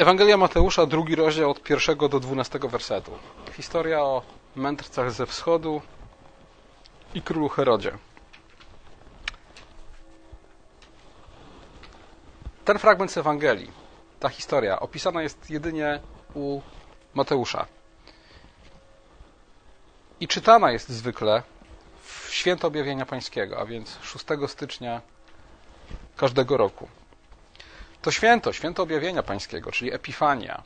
Ewangelia Mateusza, drugi rozdział od pierwszego do dwunastego wersetu. Historia o mędrcach ze wschodu i królu Herodzie. Ten fragment z Ewangelii, ta historia, opisana jest jedynie u Mateusza. I czytana jest zwykle w święto objawienia pańskiego, a więc 6 stycznia każdego roku. To święto, święto objawienia pańskiego, czyli Epifania,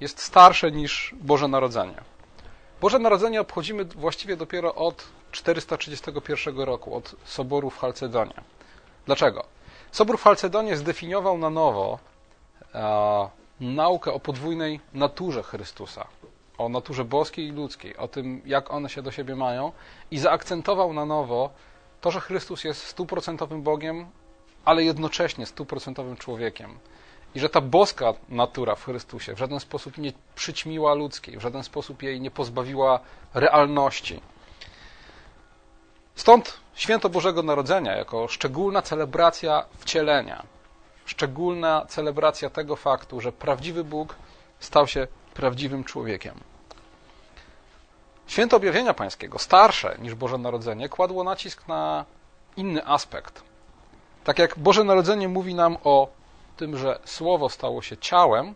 jest starsze niż Boże Narodzenie. Boże Narodzenie obchodzimy właściwie dopiero od 431 roku, od Soboru w Chalcedonie. Dlaczego? Sobór w Chalcedonie zdefiniował na nowo e, naukę o podwójnej naturze Chrystusa, o naturze boskiej i ludzkiej, o tym, jak one się do siebie mają i zaakcentował na nowo to, że Chrystus jest stuprocentowym Bogiem, ale jednocześnie stuprocentowym człowiekiem. I że ta boska natura w Chrystusie w żaden sposób nie przyćmiła ludzkiej, w żaden sposób jej nie pozbawiła realności. Stąd święto Bożego Narodzenia jako szczególna celebracja wcielenia, szczególna celebracja tego faktu, że prawdziwy Bóg stał się prawdziwym człowiekiem. Święto Objawienia Pańskiego, starsze niż Boże Narodzenie, kładło nacisk na inny aspekt. Tak jak Boże Narodzenie mówi nam o tym, że Słowo stało się ciałem,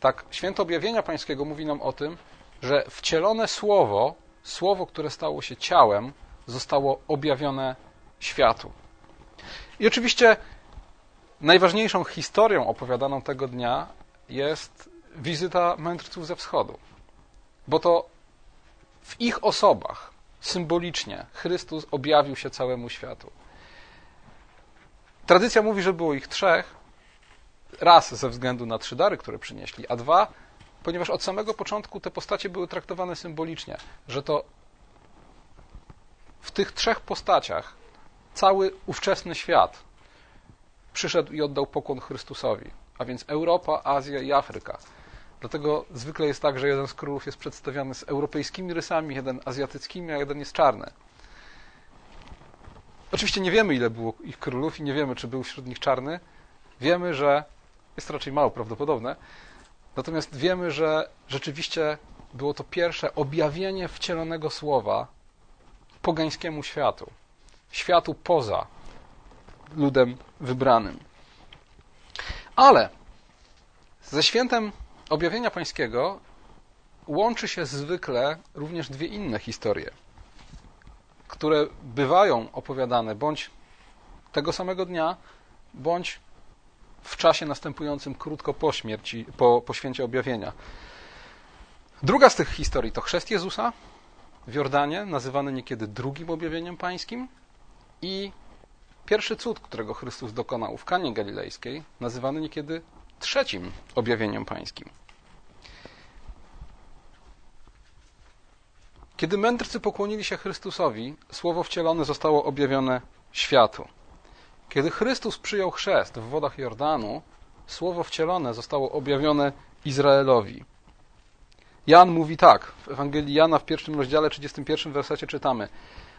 tak Święto Objawienia Pańskiego mówi nam o tym, że wcielone Słowo, Słowo, które stało się ciałem, zostało objawione światu. I oczywiście najważniejszą historią opowiadaną tego dnia jest wizyta mędrców ze wschodu, bo to w ich osobach symbolicznie Chrystus objawił się całemu światu. Tradycja mówi, że było ich trzech. Raz ze względu na trzy dary, które przynieśli, a dwa, ponieważ od samego początku te postacie były traktowane symbolicznie, że to w tych trzech postaciach cały ówczesny świat przyszedł i oddał pokłon Chrystusowi, a więc Europa, Azja i Afryka. Dlatego zwykle jest tak, że jeden z królów jest przedstawiany z europejskimi rysami, jeden azjatyckimi, a jeden jest czarny. Oczywiście nie wiemy, ile było ich królów i nie wiemy, czy był wśród nich czarny. Wiemy, że jest raczej mało prawdopodobne. Natomiast wiemy, że rzeczywiście było to pierwsze objawienie wcielonego słowa pogańskiemu światu. Światu poza ludem wybranym. Ale ze świętem objawienia pańskiego łączy się zwykle również dwie inne historie które bywają opowiadane bądź tego samego dnia, bądź w czasie następującym krótko po śmierci, po, po święcie objawienia. Druga z tych historii to chrzest Jezusa w Jordanie, nazywany niekiedy drugim objawieniem pańskim i pierwszy cud, którego Chrystus dokonał w Kanie Galilejskiej, nazywany niekiedy trzecim objawieniem pańskim. Kiedy mędrcy pokłonili się Chrystusowi, słowo wcielone zostało objawione światu. Kiedy Chrystus przyjął chrzest w wodach Jordanu, słowo wcielone zostało objawione Izraelowi. Jan mówi tak, w Ewangelii Jana w pierwszym rozdziale, 31 wersecie czytamy: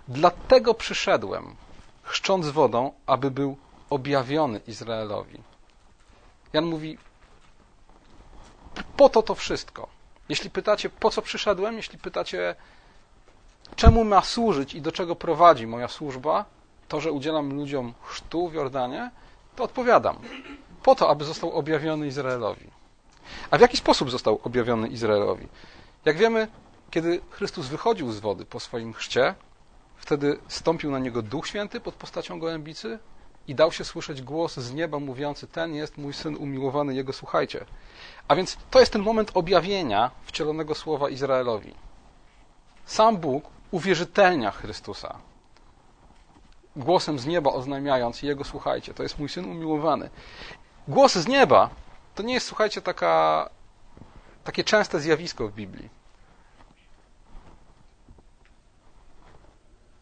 Dlatego przyszedłem, chrzcząc wodą, aby był objawiony Izraelowi. Jan mówi: Po to to wszystko. Jeśli pytacie, po co przyszedłem, jeśli pytacie, czemu ma służyć i do czego prowadzi moja służba, to, że udzielam ludziom chrztu w Jordanie, to odpowiadam. Po to, aby został objawiony Izraelowi. A w jaki sposób został objawiony Izraelowi? Jak wiemy, kiedy Chrystus wychodził z wody po swoim chrzcie, wtedy stąpił na niego Duch Święty pod postacią gołębicy i dał się słyszeć głos z nieba mówiący: Ten jest mój syn umiłowany, jego słuchajcie. A więc to jest ten moment objawienia wcielonego słowa Izraelowi. Sam Bóg uwierzytelnia Chrystusa. Głosem z nieba oznajmiając Jego słuchajcie, to jest mój syn umiłowany. Głos z nieba to nie jest, słuchajcie, taka, takie częste zjawisko w Biblii.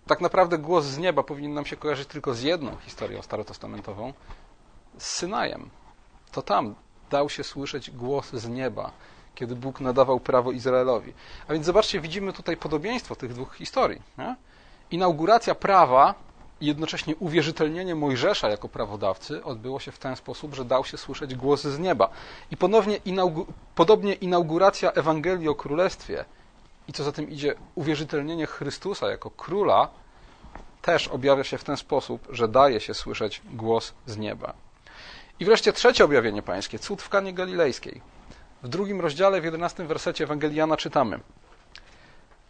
Tak naprawdę głos z nieba powinien nam się kojarzyć tylko z jedną historią starotestamentową z Synajem. To tam dał się słyszeć głos z nieba kiedy Bóg nadawał prawo Izraelowi. A więc zobaczcie, widzimy tutaj podobieństwo tych dwóch historii. Nie? Inauguracja prawa i jednocześnie uwierzytelnienie Mojżesza jako prawodawcy odbyło się w ten sposób, że dał się słyszeć głos z nieba. I ponownie inaugu podobnie inauguracja Ewangelii o Królestwie i co za tym idzie uwierzytelnienie Chrystusa jako króla też objawia się w ten sposób, że daje się słyszeć głos z nieba. I wreszcie trzecie objawienie pańskie, cud w Kanie Galilejskiej. W drugim rozdziale, w jedenastym wersecie Ewangeliana czytamy.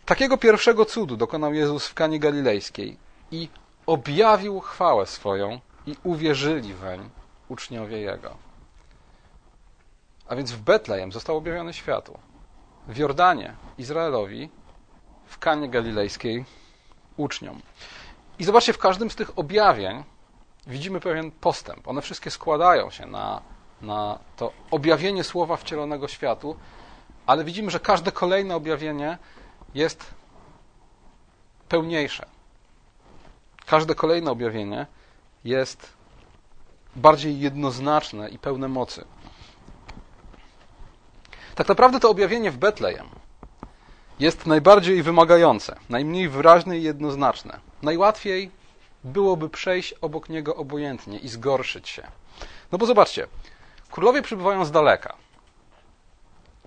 Takiego pierwszego cudu dokonał Jezus w Kanie Galilejskiej i objawił chwałę swoją i uwierzyli weń uczniowie Jego. A więc w Betlejem został objawiony światu. W Jordanie Izraelowi, w Kanie Galilejskiej uczniom. I zobaczcie, w każdym z tych objawień widzimy pewien postęp. One wszystkie składają się na, na to objawienie słowa wcielonego światu, ale widzimy, że każde kolejne objawienie jest pełniejsze. Każde kolejne objawienie jest bardziej jednoznaczne i pełne mocy. Tak naprawdę to objawienie w Betlejem jest najbardziej wymagające, najmniej wyraźne i jednoznaczne. Najłatwiej byłoby przejść obok niego obojętnie i zgorszyć się. No bo zobaczcie, królowie przybywają z daleka.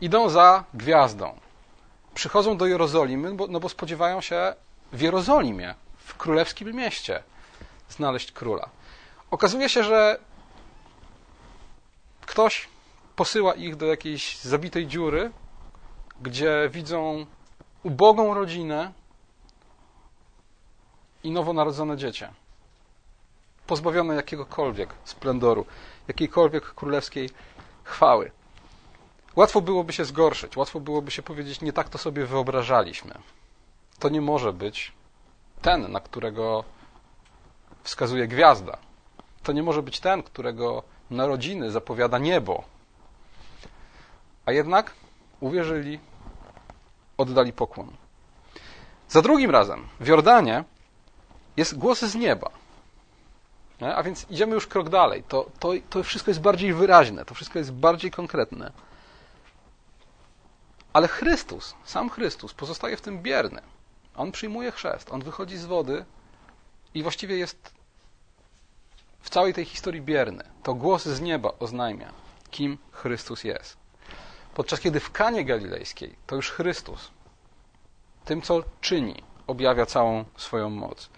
Idą za gwiazdą. Przychodzą do Jerozolimy, bo, no bo spodziewają się w Jerozolimie, w królewskim mieście, znaleźć króla. Okazuje się, że ktoś posyła ich do jakiejś zabitej dziury, gdzie widzą ubogą rodzinę i nowonarodzone dziecię. Pozbawione jakiegokolwiek splendoru, jakiejkolwiek królewskiej chwały. Łatwo byłoby się zgorszyć, łatwo byłoby się powiedzieć, nie tak to sobie wyobrażaliśmy. To nie może być ten, na którego wskazuje gwiazda. To nie może być ten, którego narodziny zapowiada niebo. A jednak uwierzyli, oddali pokłon. Za drugim razem w Jordanie jest głos z nieba. A więc idziemy już krok dalej. To, to, to wszystko jest bardziej wyraźne, to wszystko jest bardziej konkretne. Ale Chrystus, sam Chrystus, pozostaje w tym bierny. On przyjmuje chrzest, on wychodzi z wody i właściwie jest w całej tej historii bierny. To głos z nieba oznajmia, kim Chrystus jest. Podczas kiedy w Kanie Galilejskiej to już Chrystus tym, co czyni, objawia całą swoją moc.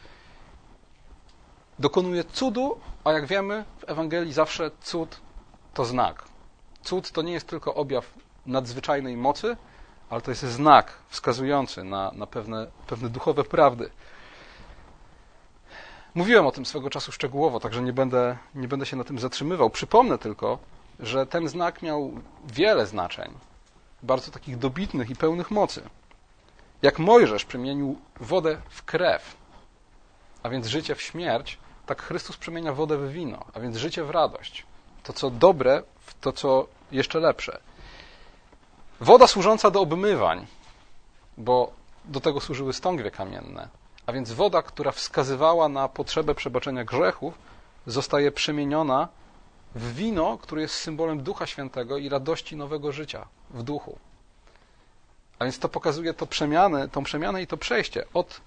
Dokonuje cudu, a jak wiemy, w Ewangelii zawsze cud to znak. Cud to nie jest tylko objaw nadzwyczajnej mocy, ale to jest znak wskazujący na, na pewne, pewne duchowe prawdy. Mówiłem o tym swego czasu szczegółowo, także nie będę, nie będę się na tym zatrzymywał. Przypomnę tylko, że ten znak miał wiele znaczeń, bardzo takich dobitnych i pełnych mocy. Jak Mojżesz przemienił wodę w krew, a więc życie w śmierć, tak Chrystus przemienia wodę w wino, a więc życie w radość. To, co dobre, w to, co jeszcze lepsze. Woda służąca do obmywań, bo do tego służyły stągwie kamienne, a więc woda, która wskazywała na potrzebę przebaczenia grzechów, zostaje przemieniona w wino, które jest symbolem Ducha Świętego i radości nowego życia w duchu. A więc to pokazuje to przemianę, tą przemianę i to przejście od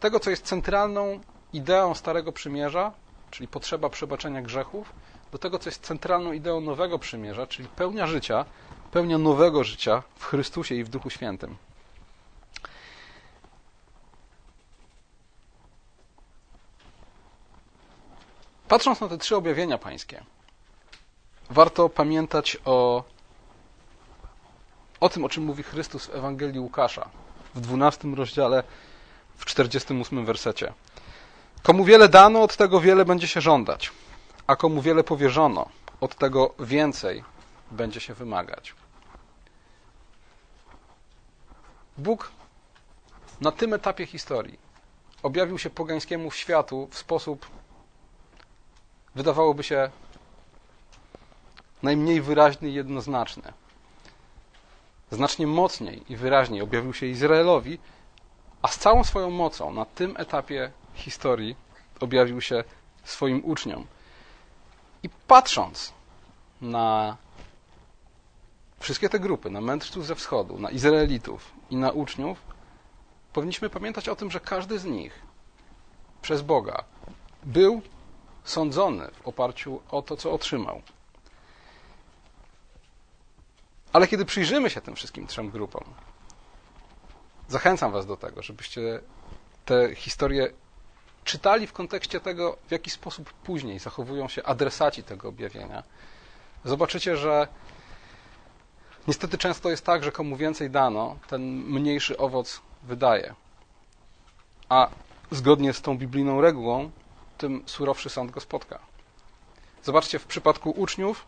tego, co jest centralną ideą Starego Przymierza, czyli potrzeba przebaczenia grzechów, do tego, co jest centralną ideą Nowego Przymierza, czyli pełnia życia, pełnia nowego życia w Chrystusie i w Duchu Świętym. Patrząc na te trzy objawienia pańskie, warto pamiętać o, o tym, o czym mówi Chrystus w Ewangelii Łukasza w 12 rozdziale, w 48 wersecie. Komu wiele dano, od tego wiele będzie się żądać, a komu wiele powierzono, od tego więcej będzie się wymagać. Bóg na tym etapie historii objawił się pogańskiemu światu w sposób, wydawałoby się, najmniej wyraźny i jednoznaczny. Znacznie mocniej i wyraźniej objawił się Izraelowi, a z całą swoją mocą na tym etapie historii objawił się swoim uczniom. I patrząc na wszystkie te grupy, na mędrców ze wschodu, na Izraelitów i na uczniów, powinniśmy pamiętać o tym, że każdy z nich przez Boga był sądzony w oparciu o to, co otrzymał. Ale kiedy przyjrzymy się tym wszystkim trzem grupom, zachęcam Was do tego, żebyście te historie czytali w kontekście tego, w jaki sposób później zachowują się adresaci tego objawienia. Zobaczycie, że niestety często jest tak, że komu więcej dano, ten mniejszy owoc wydaje. A zgodnie z tą biblijną regułą, tym surowszy sąd go spotka. Zobaczcie, w przypadku uczniów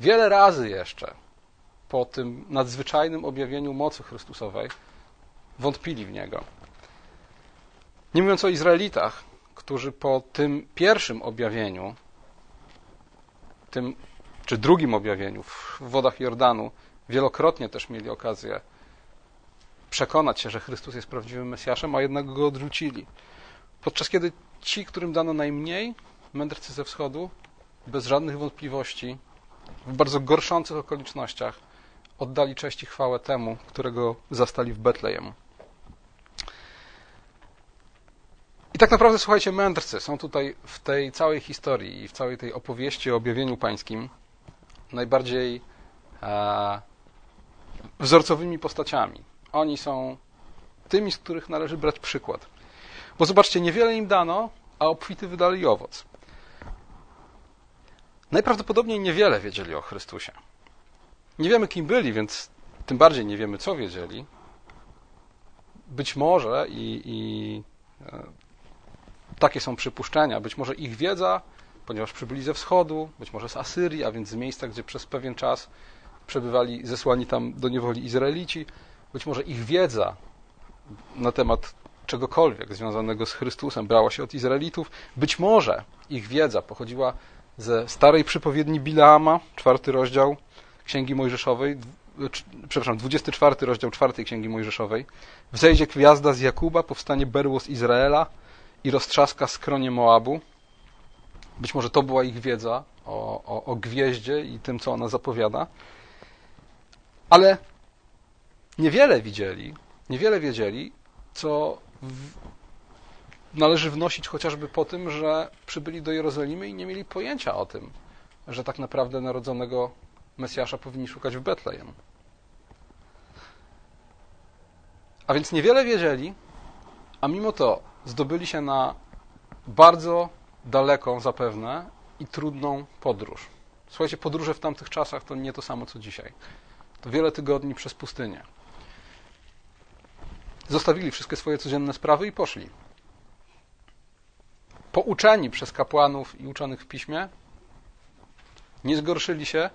wiele razy jeszcze po tym nadzwyczajnym objawieniu mocy Chrystusowej wątpili w Niego. Nie mówiąc o Izraelitach, którzy po tym pierwszym objawieniu, tym czy drugim objawieniu w wodach Jordanu, wielokrotnie też mieli okazję przekonać się, że Chrystus jest prawdziwym Mesjaszem, a jednak go odrzucili. Podczas kiedy ci, którym dano najmniej, mędrcy ze wschodu, bez żadnych wątpliwości, w bardzo gorszących okolicznościach, oddali cześć i chwałę temu, którego zastali w Betlejem. I tak naprawdę, słuchajcie, mędrcy są tutaj w tej całej historii i w całej tej opowieści o objawieniu pańskim najbardziej e, wzorcowymi postaciami. Oni są tymi, z których należy brać przykład. Bo zobaczcie, niewiele im dano, a obfity wydali owoc. Najprawdopodobniej niewiele wiedzieli o Chrystusie. Nie wiemy, kim byli, więc tym bardziej nie wiemy, co wiedzieli. Być może i, i e, takie są przypuszczenia, być może ich wiedza, ponieważ przybyli ze wschodu, być może z Asyrii, a więc z miejsca, gdzie przez pewien czas przebywali zesłani tam do niewoli Izraelici, być może ich wiedza na temat czegokolwiek związanego z Chrystusem brała się od Izraelitów, być może ich wiedza pochodziła ze starej przypowiedni Bileama, czwarty rozdział Księgi Mojżeszowej, przepraszam, 24 rozdział czwartej Księgi Mojżeszowej. Wzejdzie gwiazda z Jakuba, powstanie berło z Izraela i roztrzaska skronie Moabu. Być może to była ich wiedza o, o, o gwieździe i tym, co ona zapowiada. Ale niewiele widzieli, niewiele wiedzieli, co w, należy wnosić chociażby po tym, że przybyli do Jerozolimy i nie mieli pojęcia o tym, że tak naprawdę narodzonego Mesjasza powinni szukać w Betlejem. A więc niewiele wiedzieli, a mimo to zdobyli się na bardzo daleką zapewne i trudną podróż. Słuchajcie, podróże w tamtych czasach to nie to samo co dzisiaj. To wiele tygodni przez pustynię. Zostawili wszystkie swoje codzienne sprawy i poszli. Pouczeni przez kapłanów i uczonych w piśmie, nie zgorszyli się,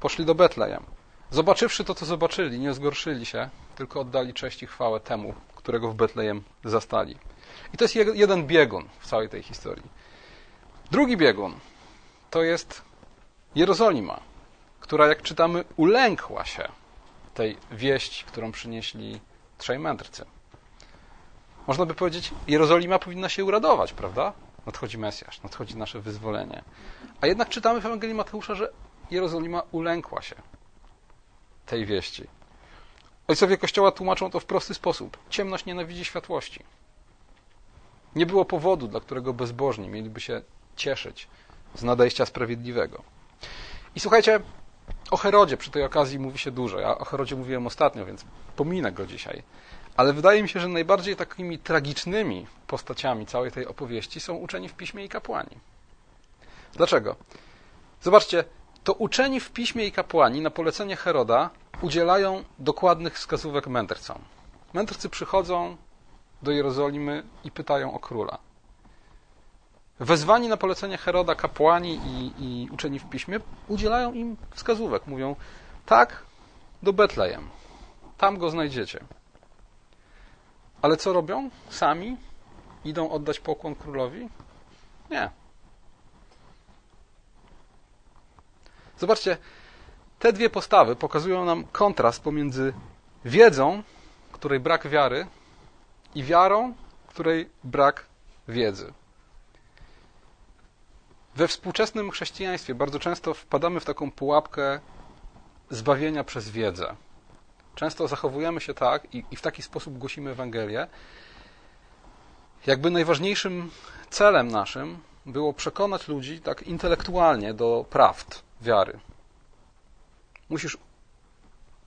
poszli do Betlejem. Zobaczywszy to, co zobaczyli, nie zgorszyli się, tylko oddali cześć i chwałę temu, którego w Betlejem zastali. I to jest jeden biegun w całej tej historii. Drugi biegun to jest Jerozolima, która, jak czytamy, ulękła się tej wieści, którą przynieśli trzej mędrcy. Można by powiedzieć, Jerozolima powinna się uradować, prawda? Nadchodzi Mesjasz, nadchodzi nasze wyzwolenie. A jednak czytamy w Ewangelii Mateusza, że Jerozolima ulękła się tej wieści. Ojcowie Kościoła tłumaczą to w prosty sposób. Ciemność nienawidzi światłości. Nie było powodu, dla którego bezbożni mieliby się cieszyć z nadejścia sprawiedliwego. I słuchajcie, o Herodzie przy tej okazji mówi się dużo. Ja o Herodzie mówiłem ostatnio, więc pominę go dzisiaj. Ale wydaje mi się, że najbardziej takimi tragicznymi postaciami całej tej opowieści są uczeni w piśmie i kapłani. Dlaczego? Zobaczcie, to uczeni w piśmie i kapłani na polecenie Heroda udzielają dokładnych wskazówek mędrcom. Mędrcy przychodzą do Jerozolimy i pytają o króla. Wezwani na polecenie Heroda kapłani i, i uczeni w piśmie udzielają im wskazówek. Mówią, tak, do Betlejem. Tam go znajdziecie. Ale co robią? Sami idą oddać pokłon królowi? Nie. Zobaczcie, te dwie postawy pokazują nam kontrast pomiędzy wiedzą, której brak wiary, i wiarą, której brak wiedzy. We współczesnym chrześcijaństwie bardzo często wpadamy w taką pułapkę zbawienia przez wiedzę. Często zachowujemy się tak i, i w taki sposób głosimy Ewangelię, jakby najważniejszym celem naszym było przekonać ludzi tak intelektualnie do prawd wiary. Musisz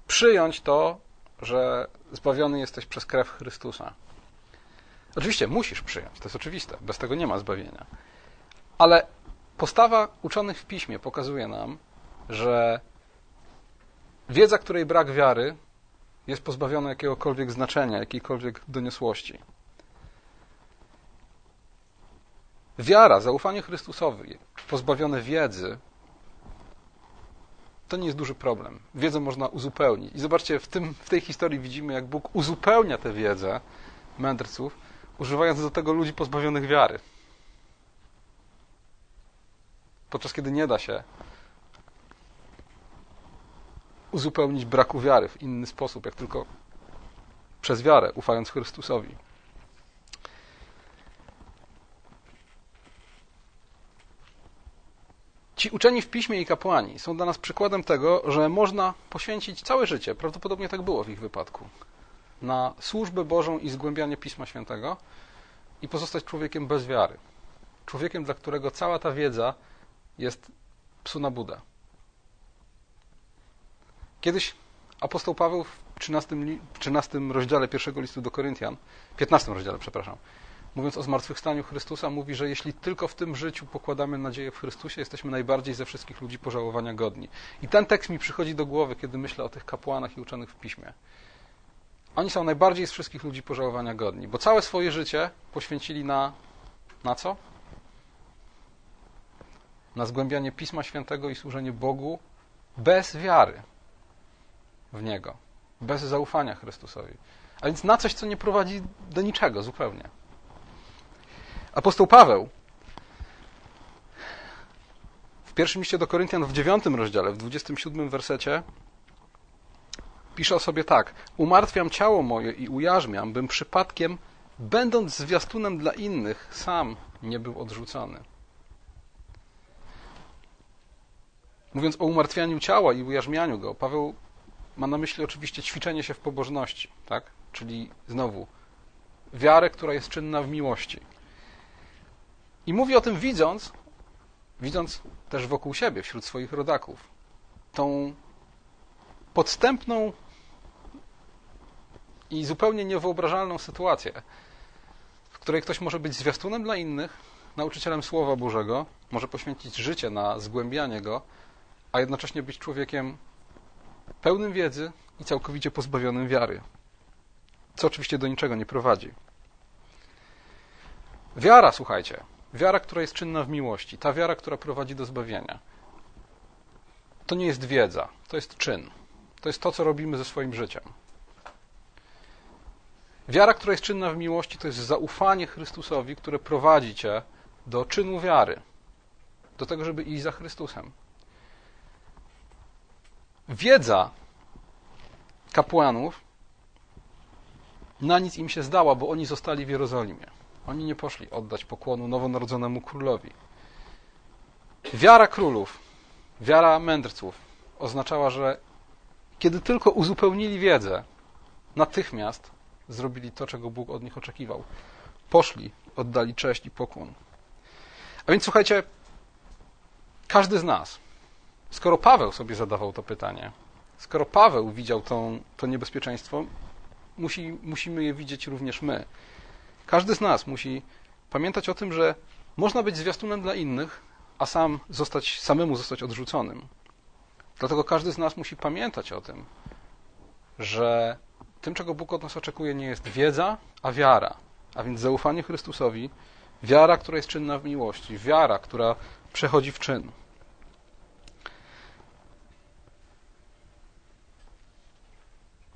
przyjąć to, że zbawiony jesteś przez krew Chrystusa. Oczywiście musisz przyjąć, to jest oczywiste, bez tego nie ma zbawienia. Ale postawa uczonych w piśmie pokazuje nam, że wiedza, której brak wiary, jest pozbawiona jakiegokolwiek znaczenia, jakiejkolwiek doniosłości. Wiara, zaufanie Chrystusowi, pozbawione wiedzy, to nie jest duży problem. Wiedzę można uzupełnić. I zobaczcie, w, tym, w tej historii widzimy, jak Bóg uzupełnia tę wiedzę mędrców, używając do tego ludzi pozbawionych wiary. Podczas kiedy nie da się uzupełnić braku wiary w inny sposób, jak tylko przez wiarę, ufając Chrystusowi. Ci uczeni w piśmie i kapłani są dla nas przykładem tego, że można poświęcić całe życie, prawdopodobnie tak było w ich wypadku, na służbę Bożą i zgłębianie Pisma Świętego i pozostać człowiekiem bez wiary. Człowiekiem, dla którego cała ta wiedza jest psu na budę. Kiedyś apostoł Paweł w 13, 13 rozdziale pierwszego listu do Koryntian, 15 rozdziale, przepraszam, mówiąc o zmartwychwstaniu Chrystusa, mówi, że jeśli tylko w tym życiu pokładamy nadzieję w Chrystusie, jesteśmy najbardziej ze wszystkich ludzi pożałowania godni. I ten tekst mi przychodzi do głowy, kiedy myślę o tych kapłanach i uczonych w piśmie. Oni są najbardziej z wszystkich ludzi pożałowania godni, bo całe swoje życie poświęcili na na co? Na zgłębianie Pisma Świętego i służenie Bogu bez wiary w Niego, bez zaufania Chrystusowi. A więc na coś, co nie prowadzi do niczego zupełnie. Apostoł Paweł w pierwszym liście do Koryntian w dziewiątym rozdziale, w 27 wersecie pisze o sobie tak: Umartwiam ciało moje i ujarzmiam, bym przypadkiem, będąc zwiastunem dla innych, sam nie był odrzucony. Mówiąc o umartwianiu ciała i ujarzmianiu go, Paweł ma na myśli oczywiście ćwiczenie się w pobożności, tak? Czyli znowu wiarę, która jest czynna w miłości. I mówi o tym widząc, widząc też wokół siebie, wśród swoich rodaków, tą podstępną i zupełnie niewyobrażalną sytuację, w której ktoś może być zwiastunem dla innych, nauczycielem Słowa Bożego, może poświęcić życie na zgłębianie go, a jednocześnie być człowiekiem pełnym wiedzy i całkowicie pozbawionym wiary. Co oczywiście do niczego nie prowadzi. Wiara, słuchajcie, wiara, która jest czynna w miłości, ta wiara, która prowadzi do zbawienia, to nie jest wiedza, to jest czyn. To jest to, co robimy ze swoim życiem. Wiara, która jest czynna w miłości, to jest zaufanie Chrystusowi, które prowadzi cię do czynu wiary, do tego, żeby iść za Chrystusem. Wiedza kapłanów na nic im się zdała, bo oni zostali w Jerozolimie. Oni nie poszli oddać pokłonu nowonarodzonemu królowi. Wiara królów, wiara mędrców oznaczała, że kiedy tylko uzupełnili wiedzę, natychmiast zrobili to, czego Bóg od nich oczekiwał. Poszli, oddali cześć i pokłon. A więc słuchajcie, każdy z nas, skoro Paweł sobie zadawał to pytanie, skoro Paweł widział tą, to niebezpieczeństwo, musi, musimy je widzieć również my. Każdy z nas musi pamiętać o tym, że można być zwiastunem dla innych, a sam zostać, samemu zostać odrzuconym. Dlatego każdy z nas musi pamiętać o tym, że tym, czego Bóg od nas oczekuje, nie jest wiedza, a wiara. A więc zaufanie Chrystusowi, wiara, która jest czynna w miłości, wiara, która przechodzi w czyn.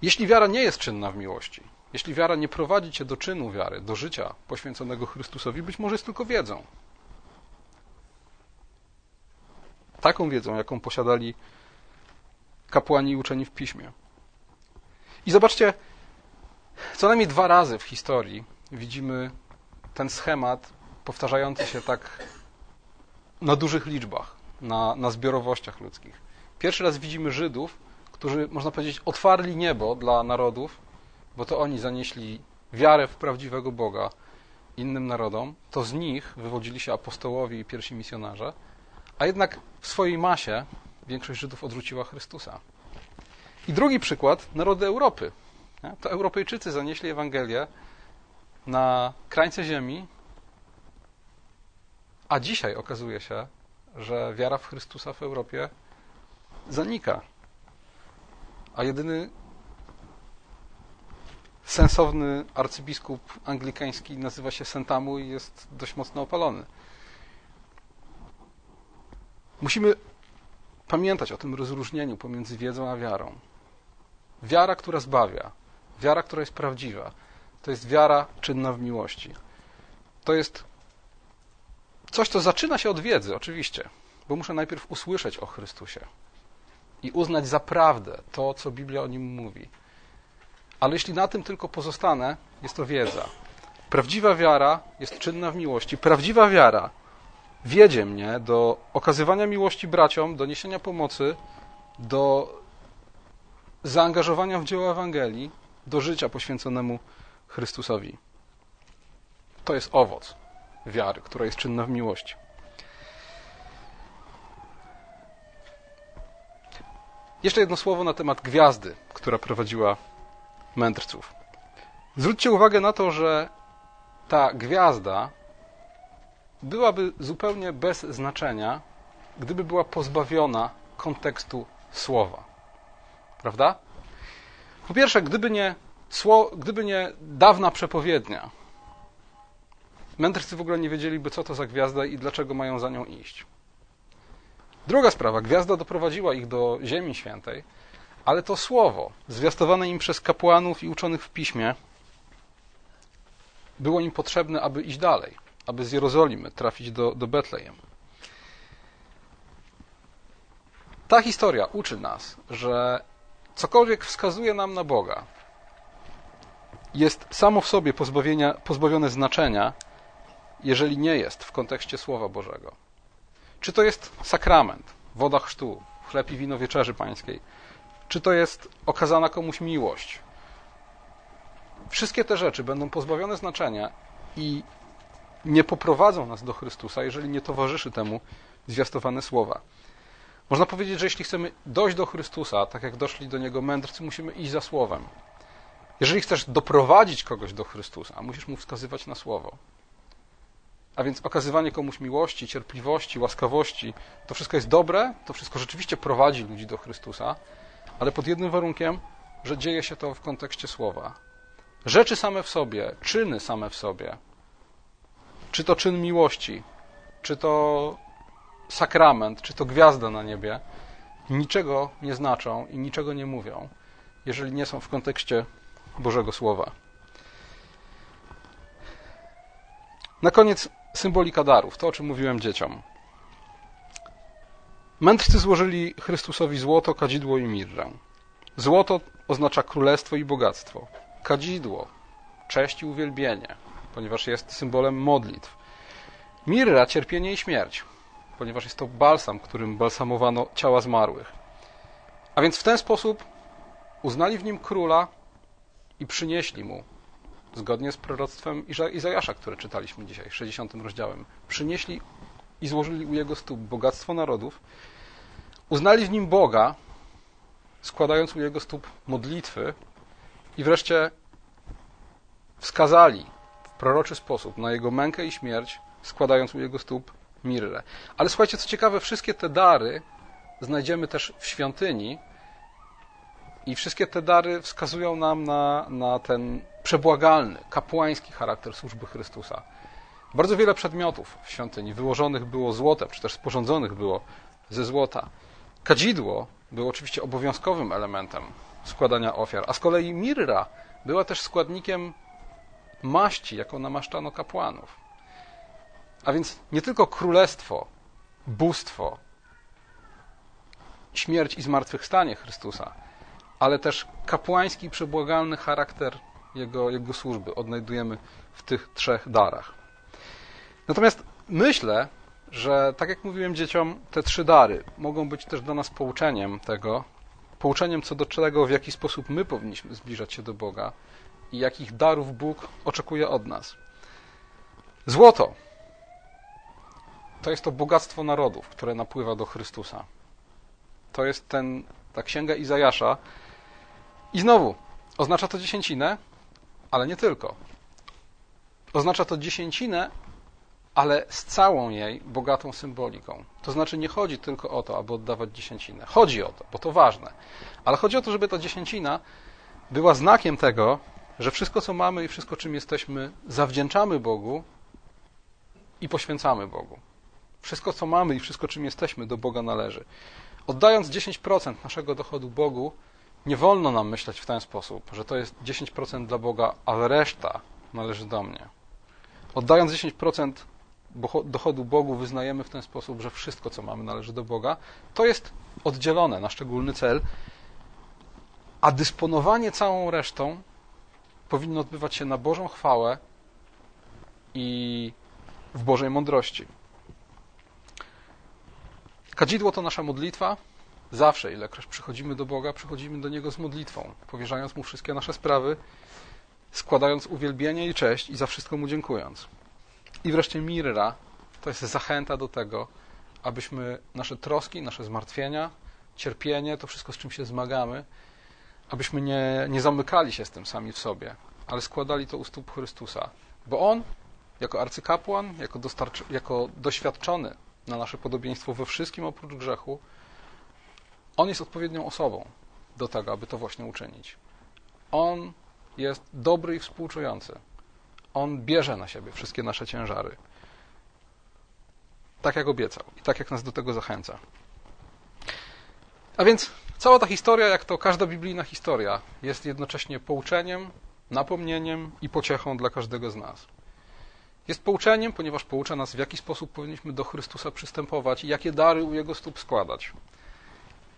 Jeśli wiara nie jest czynna w miłości, jeśli wiara nie prowadzi cię do czynu wiary, do życia poświęconego Chrystusowi, być może jest tylko wiedzą. Taką wiedzą, jaką posiadali kapłani i uczeni w piśmie. I zobaczcie, co najmniej dwa razy w historii widzimy ten schemat powtarzający się tak na dużych liczbach, na, na zbiorowościach ludzkich. Pierwszy raz widzimy Żydów, którzy, można powiedzieć, otwarli niebo dla narodów, bo to oni zanieśli wiarę w prawdziwego Boga innym narodom, to z nich wywodzili się apostołowie i pierwsi misjonarze, a jednak w swojej masie większość Żydów odrzuciła Chrystusa. I drugi przykład, narody Europy. To Europejczycy zanieśli Ewangelię na krańce ziemi, a dzisiaj okazuje się, że wiara w Chrystusa w Europie zanika. A jedyny sensowny arcybiskup anglikański nazywa się Sentamu i jest dość mocno opalony. Musimy pamiętać o tym rozróżnieniu pomiędzy wiedzą a wiarą. Wiara, która zbawia, wiara, która jest prawdziwa, to jest wiara czynna w miłości. To jest coś, co zaczyna się od wiedzy, oczywiście, bo muszę najpierw usłyszeć o Chrystusie i uznać za prawdę to, co Biblia o nim mówi. Ale jeśli na tym tylko pozostanę, jest to wiedza. Prawdziwa wiara jest czynna w miłości. Prawdziwa wiara wiedzie mnie do okazywania miłości braciom, do niesienia pomocy, do zaangażowania w dzieło Ewangelii, do życia poświęconemu Chrystusowi. To jest owoc wiary, która jest czynna w miłości. Jeszcze jedno słowo na temat gwiazdy, która prowadziła mędrców. Zwróćcie uwagę na to, że ta gwiazda byłaby zupełnie bez znaczenia, gdyby była pozbawiona kontekstu słowa. Prawda? Po pierwsze, gdyby nie, gdyby nie dawna przepowiednia, mędrcy w ogóle nie wiedzieliby, co to za gwiazda i dlaczego mają za nią iść. Druga sprawa, gwiazda doprowadziła ich do Ziemi Świętej, ale to słowo, zwiastowane im przez kapłanów i uczonych w piśmie, było im potrzebne, aby iść dalej, aby z Jerozolimy trafić do, do Betlejem. Ta historia uczy nas, że cokolwiek wskazuje nam na Boga, jest samo w sobie pozbawione znaczenia, jeżeli nie jest w kontekście Słowa Bożego. Czy to jest sakrament, woda chrztu, chleb i wino wieczerzy pańskiej, czy to jest okazana komuś miłość. Wszystkie te rzeczy będą pozbawione znaczenia i nie poprowadzą nas do Chrystusa, jeżeli nie towarzyszy temu zwiastowane słowa. Można powiedzieć, że jeśli chcemy dojść do Chrystusa, tak jak doszli do Niego mędrcy, musimy iść za Słowem. Jeżeli chcesz doprowadzić kogoś do Chrystusa, musisz mu wskazywać na Słowo. A więc okazywanie komuś miłości, cierpliwości, łaskawości, to wszystko jest dobre, to wszystko rzeczywiście prowadzi ludzi do Chrystusa, ale pod jednym warunkiem, że dzieje się to w kontekście słowa. Rzeczy same w sobie, czyny same w sobie, czy to czyn miłości, czy to sakrament, czy to gwiazda na niebie, niczego nie znaczą i niczego nie mówią, jeżeli nie są w kontekście Bożego Słowa. Na koniec symbolika darów, to o czym mówiłem dzieciom. Mędrcy złożyli Chrystusowi złoto, kadzidło i mirrę. Złoto oznacza królestwo i bogactwo. Kadzidło cześć i uwielbienie, ponieważ jest symbolem modlitw. Mirra cierpienie i śmierć, ponieważ jest to balsam, którym balsamowano ciała zmarłych. A więc w ten sposób uznali w nim króla i przynieśli mu, zgodnie z proroctwem Izajasza, które czytaliśmy dzisiaj, 60 rozdziałem, przynieśli i złożyli u jego stóp bogactwo narodów, uznali w nim Boga, składając u jego stóp modlitwy i wreszcie wskazali w proroczy sposób na jego mękę i śmierć, składając u jego stóp mirrę. Ale słuchajcie, co ciekawe, wszystkie te dary znajdziemy też w świątyni i wszystkie te dary wskazują nam na, na ten przebłagalny, kapłański charakter służby Chrystusa. Bardzo wiele przedmiotów w świątyni wyłożonych było złotem, czy też sporządzonych było ze złota. Kadzidło było oczywiście obowiązkowym elementem składania ofiar, a z kolei mirra była też składnikiem maści, jaką namaszczano kapłanów. A więc nie tylko królestwo, bóstwo, śmierć i zmartwychwstanie Chrystusa, ale też kapłański, przebłagalny charakter jego, jego służby odnajdujemy w tych trzech darach. Natomiast myślę, że tak jak mówiłem dzieciom, te trzy dary mogą być też dla nas pouczeniem tego, pouczeniem co do czego, w jaki sposób my powinniśmy zbliżać się do Boga i jakich darów Bóg oczekuje od nas. Złoto to jest to bogactwo narodów, które napływa do Chrystusa. To jest ten, ta księga Izajasza. I znowu, oznacza to dziesięcinę, ale nie tylko. Oznacza to dziesięcinę, ale z całą jej bogatą symboliką. To znaczy nie chodzi tylko o to, aby oddawać dziesięcinę. Chodzi o to, bo to ważne. Ale chodzi o to, żeby ta dziesięcina była znakiem tego, że wszystko, co mamy i wszystko, czym jesteśmy, zawdzięczamy Bogu i poświęcamy Bogu. Wszystko, co mamy i wszystko, czym jesteśmy, do Boga należy. Oddając 10% naszego dochodu Bogu, nie wolno nam myśleć w ten sposób, że to jest 10% dla Boga, ale reszta należy do mnie. Oddając 10% dochodu Bogu, wyznajemy w ten sposób, że wszystko, co mamy, należy do Boga. To jest oddzielone na szczególny cel, a dysponowanie całą resztą powinno odbywać się na Bożą chwałę i w Bożej mądrości. Kadzidło to nasza modlitwa. Zawsze, ilekroć przychodzimy do Boga, przychodzimy do Niego z modlitwą, powierzając Mu wszystkie nasze sprawy, składając uwielbienie i cześć i za wszystko Mu dziękując. I wreszcie mirra to jest zachęta do tego, abyśmy nasze troski, nasze zmartwienia, cierpienie, to wszystko, z czym się zmagamy, abyśmy nie, nie zamykali się z tym sami w sobie, ale składali to u stóp Chrystusa. Bo On, jako arcykapłan, jako, jako doświadczony na nasze podobieństwo we wszystkim oprócz grzechu, On jest odpowiednią osobą do tego, aby to właśnie uczynić. On jest dobry i współczujący. On bierze na siebie wszystkie nasze ciężary. Tak jak obiecał i tak jak nas do tego zachęca. A więc cała ta historia, jak to każda biblijna historia, jest jednocześnie pouczeniem, napomnieniem i pociechą dla każdego z nas. Jest pouczeniem, ponieważ poucza nas, w jaki sposób powinniśmy do Chrystusa przystępować i jakie dary u Jego stóp składać.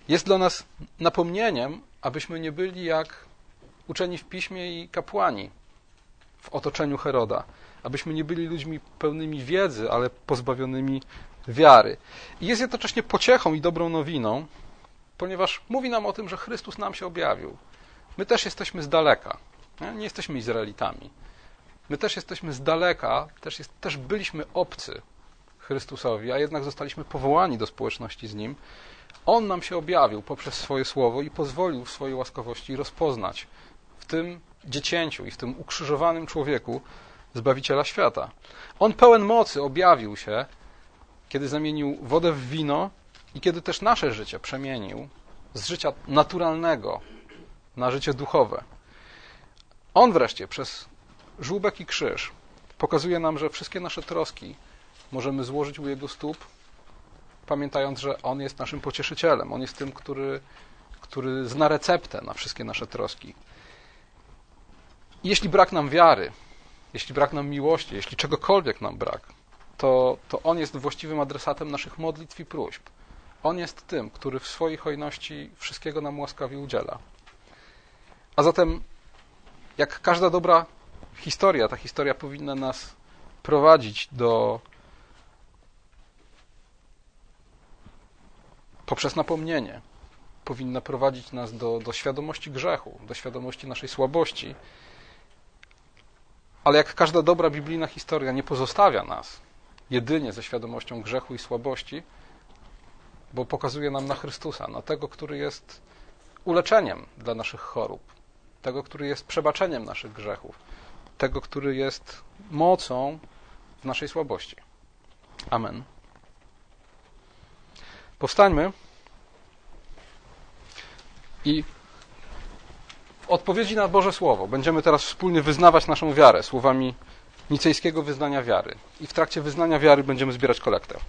Jest dla nas napomnieniem, abyśmy nie byli jak uczeni w piśmie i kapłani w otoczeniu Heroda, abyśmy nie byli ludźmi pełnymi wiedzy, ale pozbawionymi wiary. I jest jednocześnie pociechą i dobrą nowiną, ponieważ mówi nam o tym, że Chrystus nam się objawił. My też jesteśmy z daleka, nie, nie jesteśmy Izraelitami. My też jesteśmy z daleka, też, jest, też byliśmy obcy Chrystusowi, a jednak zostaliśmy powołani do społeczności z Nim. On nam się objawił poprzez swoje słowo i pozwolił w swojej łaskawości rozpoznać w tym dziecięciu i w tym ukrzyżowanym człowieku Zbawiciela świata. On pełen mocy objawił się, kiedy zamienił wodę w wino i kiedy też nasze życie przemienił z życia naturalnego na życie duchowe. On wreszcie przez żółbek i krzyż pokazuje nam, że wszystkie nasze troski możemy złożyć u Jego stóp, pamiętając, że On jest naszym pocieszycielem. On jest tym, który, który zna receptę na wszystkie nasze troski. Jeśli brak nam wiary, jeśli brak nam miłości, jeśli czegokolwiek nam brak, to, to On jest właściwym adresatem naszych modlitw i próśb. On jest tym, który w swojej hojności wszystkiego nam łaskawie udziela. A zatem, jak każda dobra historia, ta historia powinna nas prowadzić do poprzez napomnienie, powinna prowadzić nas do, do świadomości grzechu, do świadomości naszej słabości. Ale jak każda dobra biblijna historia nie pozostawia nas jedynie ze świadomością grzechu i słabości, bo pokazuje nam na Chrystusa, na tego, który jest uleczeniem dla naszych chorób, tego, który jest przebaczeniem naszych grzechów, tego, który jest mocą w naszej słabości. Amen. Powstańmy i w odpowiedzi na Boże Słowo będziemy teraz wspólnie wyznawać naszą wiarę słowami nicejskiego wyznania wiary. I w trakcie wyznania wiary będziemy zbierać kolektę.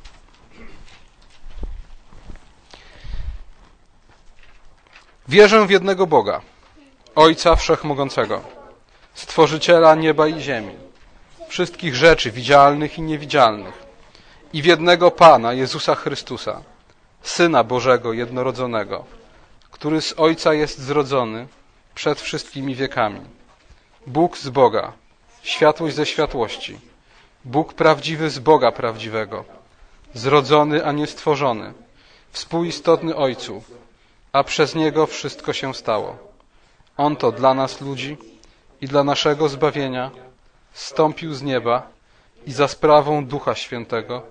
Wierzę w jednego Boga, Ojca Wszechmogącego, Stworzyciela nieba i ziemi, wszystkich rzeczy widzialnych i niewidzialnych, i w jednego Pana, Jezusa Chrystusa, Syna Bożego jednorodzonego, który z Ojca jest zrodzony przed wszystkimi wiekami. Bóg z Boga, światłość ze światłości, Bóg prawdziwy z Boga prawdziwego, zrodzony, a nie stworzony, współistotny Ojcu, a przez Niego wszystko się stało. On to dla nas ludzi i dla naszego zbawienia stąpił z nieba i za sprawą Ducha Świętego